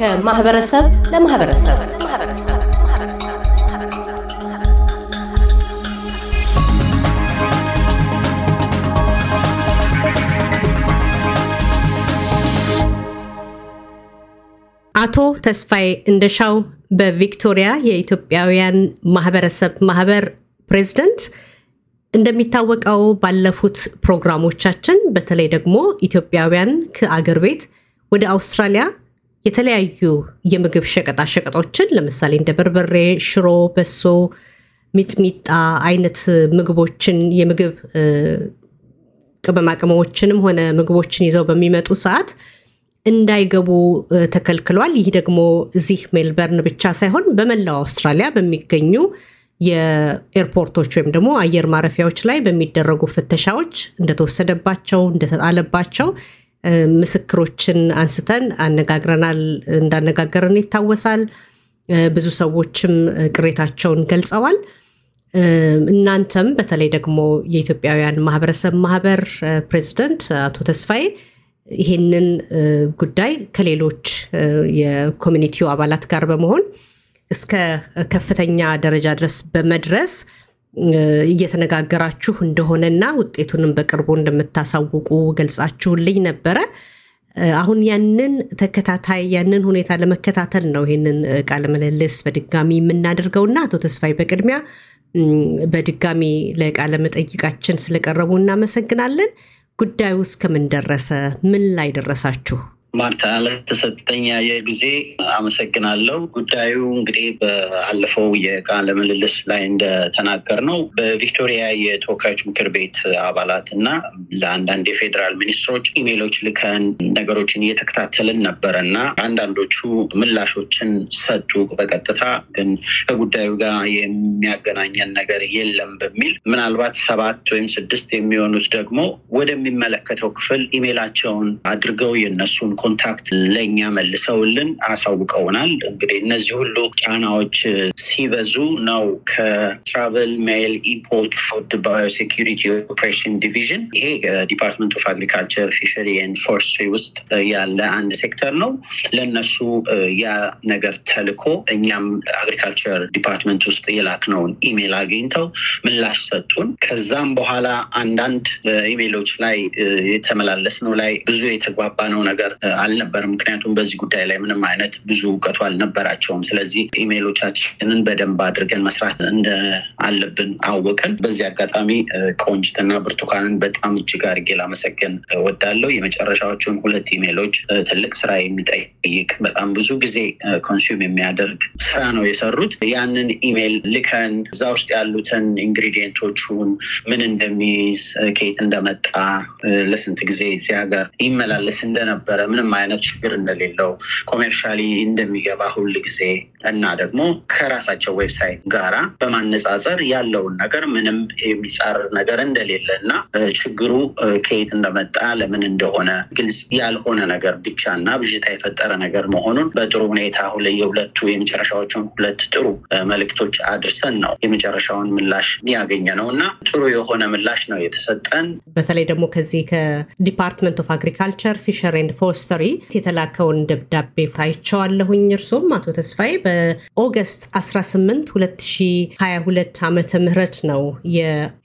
ከማህበረሰብ ለማህበረሰብ። አቶ ተስፋዬ እንደሻው በቪክቶሪያ የኢትዮጵያውያን ማህበረሰብ ማህበር ፕሬዝደንት። እንደሚታወቀው ባለፉት ፕሮግራሞቻችን በተለይ ደግሞ ኢትዮጵያውያን ከአገር ቤት ወደ አውስትራሊያ የተለያዩ የምግብ ሸቀጣ ሸቀጦችን ለምሳሌ እንደ በርበሬ፣ ሽሮ፣ በሶ፣ ሚጥሚጣ አይነት ምግቦችን የምግብ ቅመማ ቅመሞችንም ሆነ ምግቦችን ይዘው በሚመጡ ሰዓት እንዳይገቡ ተከልክሏል። ይህ ደግሞ እዚህ ሜልበርን ብቻ ሳይሆን በመላው አውስትራሊያ በሚገኙ የኤርፖርቶች ወይም ደግሞ አየር ማረፊያዎች ላይ በሚደረጉ ፍተሻዎች እንደተወሰደባቸው እንደተጣለባቸው ምስክሮችን አንስተን አነጋግረናል እንዳነጋገርን ይታወሳል። ብዙ ሰዎችም ቅሬታቸውን ገልጸዋል። እናንተም በተለይ ደግሞ የኢትዮጵያውያን ማህበረሰብ ማህበር ፕሬዚደንት አቶ ተስፋዬ ይህንን ጉዳይ ከሌሎች የኮሚኒቲው አባላት ጋር በመሆን እስከ ከፍተኛ ደረጃ ድረስ በመድረስ እየተነጋገራችሁ እንደሆነና ውጤቱንም በቅርቡ እንደምታሳውቁ ገልጻችሁልኝ ነበረ። አሁን ያንን ተከታታይ ያንን ሁኔታ ለመከታተል ነው ይህንን ቃለ ምልልስ በድጋሚ የምናደርገውና አቶ ተስፋዬ በቅድሚያ በድጋሚ ለቃለ መጠይቃችን ስለቀረቡ እናመሰግናለን። ጉዳዩ እስከምን ደረሰ? ምን ላይ ደረሳችሁ? ማርታ ለተሰጠኝ አየር አመሰግናለሁ። ጉዳዩ እንግዲህ በአለፈው የቃለ ምልልስ ላይ እንደተናገር ነው በቪክቶሪያ የተወካዮች ምክር ቤት አባላት እና ለአንዳንድ የፌዴራል ሚኒስትሮች ኢሜሎች ልከን ነገሮችን እየተከታተልን ነበረ እና አንዳንዶቹ ምላሾችን ሰጡ በቀጥታ ግን ከጉዳዩ ጋር የሚያገናኘን ነገር የለም በሚል ምናልባት ሰባት ወይም ስድስት የሚሆኑት ደግሞ ወደሚመለከተው ክፍል ኢሜላቸውን አድርገው የነሱን contact ለእኛ መልሰውልን አሳውቀውናል። እንግዲህ እነዚህ ሁሉ ጫናዎች ሲበዙ ነው ከ travel mail import food biosecurity operation division ይሄ Department of Agriculture Fishery and Forestry ውስጥ ያለ አንድ ሴክተር ነው። ለእነሱ ያ ነገር ተልኮ እኛም Agriculture Department ውስጥ የላክነውን ኢሜል አግኝተው ምላሽ ሰጡን። ከዛም በኋላ አንዳንድ ኢሜሎች ላይ የተመላለስነው ላይ ብዙ የተግባባነው ነገር አልነበርም። ምክንያቱም በዚህ ጉዳይ ላይ ምንም አይነት ብዙ እውቀቱ አልነበራቸውም። ስለዚህ ኢሜሎቻችንን በደንብ አድርገን መስራት እንደ አለብን አወቅን። በዚህ አጋጣሚ ቆንጅትና ብርቱካንን በጣም እጅግ አድርጌ ላመሰግን እወዳለው የመጨረሻዎቹን ሁለት ኢሜሎች ትልቅ ስራ የሚጠይቅ በጣም ብዙ ጊዜ consume የሚያደርግ ስራ ነው የሰሩት። ያንን ኢሜል ልከን እዛ ውስጥ ያሉትን ingredient ኦቹን ምን እንደሚይዝ ከየት እንደመጣ ለስንት ጊዜ እዚህ ሀገር ይመላለስ እንደነበረ ምንም አይነት ችግር እንደሌለው commercially እንደሚገባ ሁል ጊዜ እና ደግሞ ከራሳቸው website ጋራ በማነጻጸር ያለውን ነገር ምንም የሚጻረር ነገር እንደሌለ እና ችግሩ ከየት እንደመጣ ለምን እንደሆነ ግልጽ ያልሆነ ነገር ብቻ እና ብዥታ የፈጠረ ነገር መሆኑን በጥሩ ሁኔታ የሁለቱ የመጨረሻዎቹን ሁለት ጥሩ መልእክቶች አድርሰን ነው የመጨረሻውን ምላሽ ያገኘነው እና ጥሩ የሆነ ምላሽ ነው የተሰጠን። በተለይ ደግሞ ከዚህ ከ Department of Agriculture Fishery and Forestry የተላከውን ደብዳቤ አይቸዋለሁኝ። እርሶም አቶ ተስፋዬ በ August 18 2022 ዓመተ ምህረት ነው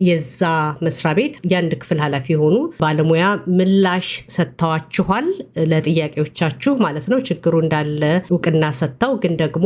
የዛ መስሪያ ቤት የአንድ ክፍል ኃላፊ የሆኑ ባለሙያ ምላሽ ሰጥተዋችኋል ለጥያቄዎቻችሁ ማለት ነው። ችግሩ እንዳለ እውቅና ሰጥተው ግን ደግሞ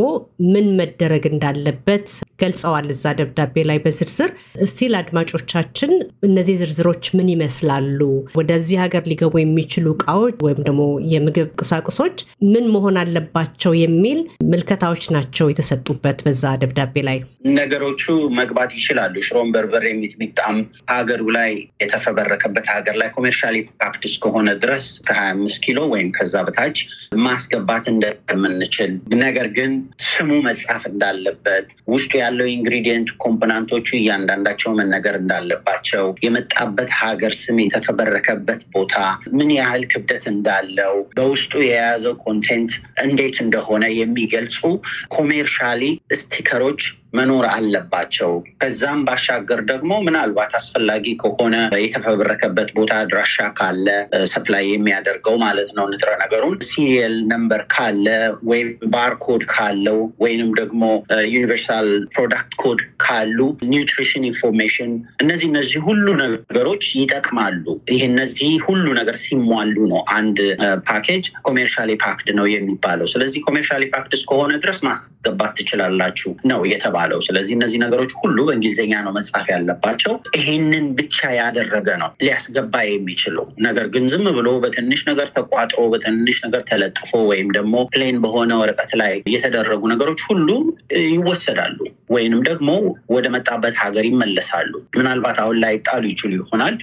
ምን መደረግ እንዳለበት ገልጸዋል እዛ ደብዳቤ ላይ በዝርዝር። እስቲ ለአድማጮቻችን እነዚህ ዝርዝሮች ምን ይመስላሉ? ወደዚህ ሀገር ሊገቡ የሚችሉ እቃዎች ወይም ደግሞ የምግብ ቁሳቁሶች ምን መሆን አለባቸው የሚል ምልከታዎች ናቸው የተሰጡበት በዛ ደብዳቤ ላይ። ነገሮቹ መግባት ይችላሉ። ሽሮን፣ በርበሬ፣ ሚጥሚጣም ሀገሩ ላይ የተፈበረከበት ሀገር ላይ commercially packed እስከሆነ ድረስ ከሀያ አምስት ኪሎ ወይም ከዛ በታች ማስገባት እንደምንችል ነገር ግን ስሙ መጻፍ እንዳለበት ውስጡ ያለው ingredient component ኦቹ እያንዳንዳቸው መነገር እንዳለባቸው የመጣበት ሀገር ስም የተፈበረከበት ቦታ ምን ያህል ክብደት እንዳለው በውስጡ የያዘው content እንዴት እንደሆነ የሚገልጹ commercially sticker ኦች መኖር አለባቸው። ከዛም ባሻገር ደግሞ ምናልባት አስፈላጊ ከሆነ የተፈበረከበት ቦታ አድራሻ ካለ supply የሚያደርገው ማለት ነው ንጥረ ነገሩን serial number ካለ ወይም barcode ካለው ወይንም ደግሞ universal product code ካሉ nutrition information እነዚህ እነዚህ ሁሉ ነገሮች ይጠቅማሉ። ይህ እነዚህ ሁሉ ነገር ሲሟሉ ነው አንድ package commercially packed ነው የሚባለው። ስለዚህ commercially packed እስከሆነ ድረስ ማስገባት ትችላላችሁ ነው የተባለው። ስለዚህ እነዚህ ነገሮች ሁሉ በእንግሊዝኛ ነው መጻፍ ያለባቸው። ይሄንን ብቻ ያደረገ ነው ሊያስገባ የሚችለው ነገር ግን ዝም ብሎ በትንሽ ነገር ተቋጥሮ በትንሽ ነገር ተለጥፎ ወይም ደግሞ plain በሆነ ወረቀት ላይ የተደረጉ ነገሮች ሁሉ ይወሰዳሉ ወይንም ደግሞ ወደ መጣበት ሀገር ይመለሳሉ። ምናልባት አሁን ላይ ጣሉ ይችሉ ይሆናል፣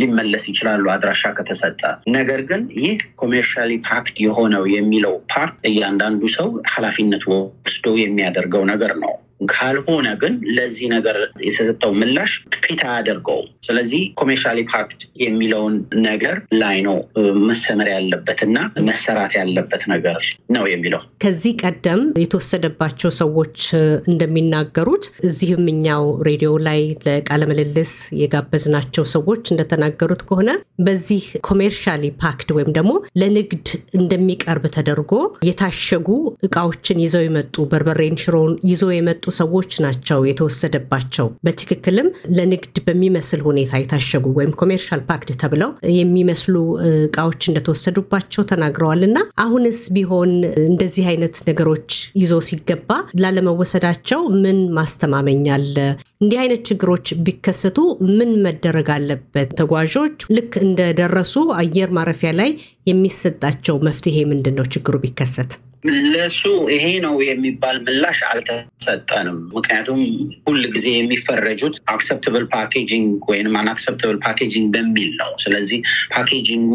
ሊመለስ ይችላሉ አድራሻ ከተሰጠ። ነገር ግን ይህ commercially packed የሆነው የሚለው part እያንዳንዱ ሰው ኃላፊነት ወስዶ የሚያደርገው ነገር ነው። ካልሆነ ግን ለዚህ ነገር የተሰጠው ምላሽ ፊት አያደርገውም። ስለዚህ commercially packed የሚለውን ነገር ላይ ነው መሰመር ያለበት እና መሰራት ያለበት ነገር ነው የሚለው። ከዚህ ቀደም የተወሰደባቸው ሰዎች እንደሚናገሩት እዚህም እኛው ሬዲዮ ላይ ለቃለ ምልልስ የጋበዝናቸው ሰዎች እንደተናገሩት ከሆነ በዚህ commercially packed ወይም ደግሞ ለንግድ እንደሚቀርብ ተደርጎ የታሸጉ እቃዎችን ይዘው የመጡ በርበሬን፣ ሽሮን ይዘው የመጡ ሰዎች ናቸው የተወሰደባቸው። በትክክልም ለንግድ በሚመስል ሁኔታ የታሸጉ ወይም commercial packed ተብለው የሚመስሉ እቃዎች እንደተወሰዱባቸው ተናግረዋል። እና አሁንስ ቢሆን እንደዚህ አይነት ነገሮች ይዞ ሲገባ ላለመወሰዳቸው ምን ማስተማመኛ አለ? እንዲህ አይነት ችግሮች ቢከሰቱ ምን መደረግ አለበት? ተጓዦች ልክ እንደደረሱ አየር ማረፊያ ላይ የሚሰጣቸው መፍትሄ ምንድን ነው? ችግሩ ቢከሰት ለሱ ይሄ ነው የሚባል ምላሽ አልተሰጠንም። ምክንያቱም ሁል ጊዜ የሚፈረጁት acceptable packaging ወይም unacceptable packaging በሚል ነው። ስለዚህ packaging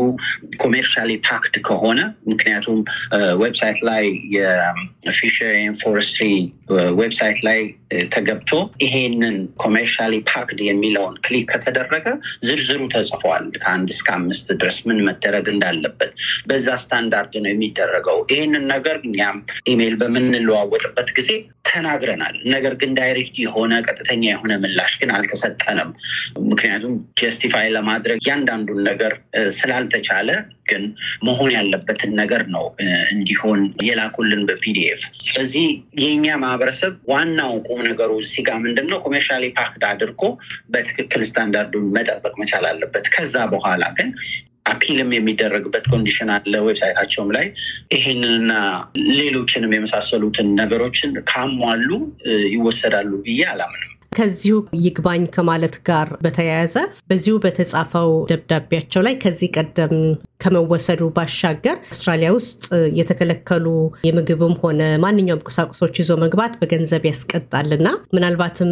ኡ commercially packed ከሆነ ምክንያቱም website ላይ የ fisher forestry website ላይ ተገብቶ ይሄንን commercially packed የሚለውን click ከተደረገ ዝርዝሩ ተጽፏል። ከአንድ እስከ አምስት ድረስ ምን መደረግ እንዳለበት በዛ ስታንዳርድ ነው የሚደረገው። ይሄንን ነገር እኛም ኢሜይል በምንለዋወጥበት ጊዜ ተናግረናል። ነገር ግን direct የሆነ ቀጥተኛ የሆነ ምላሽ ግን አልተሰጠንም። ምክንያቱም justify ለማድረግ እያንዳንዱን ነገር ስላልተቻለ ግን መሆን ያለበትን ነገር ነው እንዲሆን የላኩልን በ PDF። ስለዚህ የእኛ ማህበረሰብ ዋናው ቁም ነገሩ እዚህ ጋር ምንድን ነው commercially packed አድርጎ በትክክል ስታንዳርዱን መጠበቅ መቻል አለበት። ከዛ በኋላ ግን appeal ም የሚደረግበት condition አለ website ኣቸውም ላይ ይህንንና ሌሎችንም የመሳሰሉትን ነገሮችን ካሟሉ ይወሰዳሉ ብዬ አላምንም። ከዚሁ ይግባኝ ከማለት ጋር በተያያዘ በዚሁ በተጻፈው ደብዳቤያቸው ላይ ከዚህ ቀደም ከመወሰዱ ባሻገር አውስትራሊያ ውስጥ የተከለከሉ የምግብም ሆነ ማንኛውም ቁሳቁሶች ይዞ መግባት በገንዘብ ያስቀጣልና ምናልባትም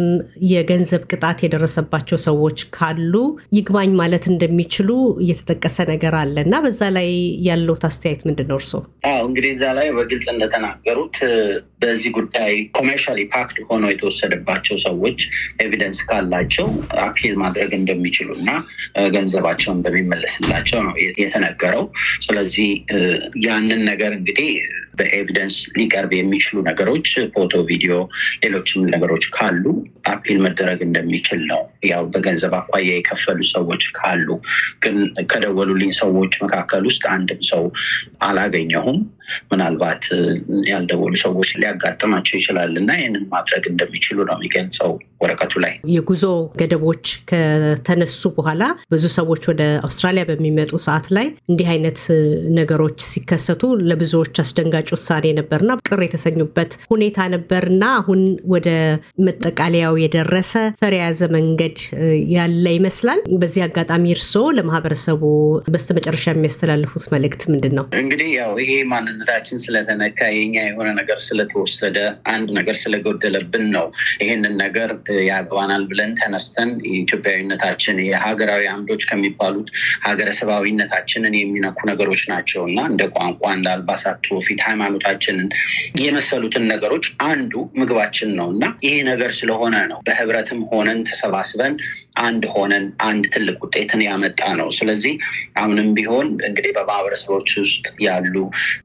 የገንዘብ ቅጣት የደረሰባቸው ሰዎች ካሉ ይግባኝ ማለት እንደሚችሉ እየተጠቀሰ ነገር አለ እና በዛ ላይ ያለውት አስተያየት ምንድን ነው? አዎ እንግዲህ እዛ ላይ በግልጽ እንደተናገሩት በዚህ ጉዳይ commercially packed ሆነው የተወሰደባቸው ሰዎች evidence ካላቸው appeal ማድረግ እንደሚችሉ እና ገንዘባቸው እንደሚመለስላቸው ነው የተነገረው። ስለዚህ ያንን ነገር እንግዲህ በ evidence ሊቀርብ የሚችሉ ነገሮች ፎቶ፣ ቪዲዮ፣ ሌሎችም ነገሮች ካሉ appeal መደረግ እንደሚችል ነው። ያው በገንዘብ አኳያ የከፈሉ ሰዎች ካሉ ግን ከደወሉልኝ ሰዎች መካከል ውስጥ አንድም ሰው አላገኘሁም። ምናልባት ያልደወሉ ሰዎች ሊያጋጥማቸው ይችላል እና ይህንን ማድረግ እንደሚችሉ ነው የሚገልጸው ወረቀቱ ላይ። የጉዞ ገደቦች ከተነሱ በኋላ ብዙ ሰዎች ወደ አውስትራሊያ በሚመጡ ሰዓት ላይ እንዲህ አይነት ነገሮች ሲከሰቱ ለብዙዎች አስደንጋጭ ውሳኔ ነበርና ቅር የተሰኙበት ሁኔታ ነበርና አሁን ወደ መጠቃለያው የደረሰ ፈር የያዘ መንገድ ያለ ይመስላል። በዚህ አጋጣሚ እርስዎ ለማህበረሰቡ በስተመጨረሻ የሚያስተላልፉት መልእክት ምንድን ነው? እንግዲህ ያው ይሄ ማንነታችን ስለተነካ የኛ የሆነ ነገር ስለተወሰደ አንድ ነገር ስለጎደለብን ነው ይሄንን ነገር ያገባናል ብለን ተነስተን የኢትዮጵያዊነታችን የሀገራዊ አምዶች ከሚባሉት ሀገረሰባዊነታችንን የሚነኩ ነገሮች ናቸው እና እንደ ቋንቋ፣ እንደ አልባሳት፣ ትውፊት፣ ሃይማኖታችንን የመሰሉትን ነገሮች አንዱ ምግባችን ነው እና ይሄ ነገር ስለሆነ ነው በህብረትም ሆነን ተሰባስበን አንድ ሆነን አንድ ትልቅ ውጤትን ያመጣ ነው። ስለዚህ አሁንም ቢሆን እንግዲህ በማህበረሰቦች ውስጥ ያሉ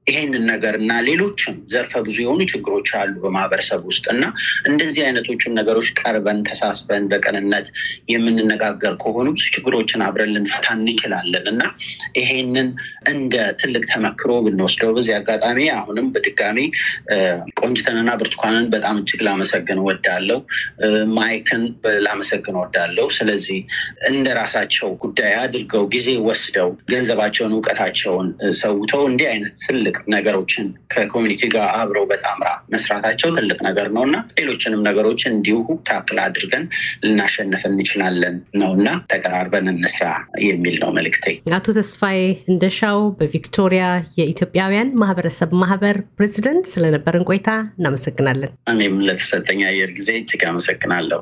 ይሄ ይህንን ነገር እና ሌሎችም ዘርፈ ብዙ የሆኑ ችግሮች አሉ በማህበረሰብ ውስጥ እና እንደዚህ አይነቶቹን ነገሮች ቀርበን ተሳስበን በቅንነት የምንነጋገር ከሆኑ ብዙ ችግሮችን አብረን ልንፈታ እንችላለን እና ይሄንን እንደ ትልቅ ተመክሮ ብንወስደው በዚህ አጋጣሚ አሁንም በድጋሚ ቆንጅተንና ብርቱካንን በጣም እጅግ ላመሰግን ወዳለው ማይክን ላመሰግን ወዳለው ስለዚህ እንደ ራሳቸው ጉዳይ አድርገው ጊዜ ወስደው ገንዘባቸውን እውቀታቸውን ሰውተው እንዲህ አይነት ትልቅ ነገሮችን ከኮሚኒቲ ጋር አብረው በጣምራ መስራታቸው ትልቅ ነገር ነው እና ሌሎችንም ነገሮች እንዲሁ ታክል አድርገን ልናሸንፍ እንችላለን ነው እና ተቀራርበን እንስራ የሚል ነው መልእክቴ። አቶ ተስፋዬ እንደሻው በቪክቶሪያ የኢትዮጵያውያን ማህበረሰብ ማህበር ፕሬዚደንት ስለነበረን ቆይታ እናመሰግናለን። እኔም ለተሰጠኝ አየር ጊዜ እጅግ አመሰግናለሁ።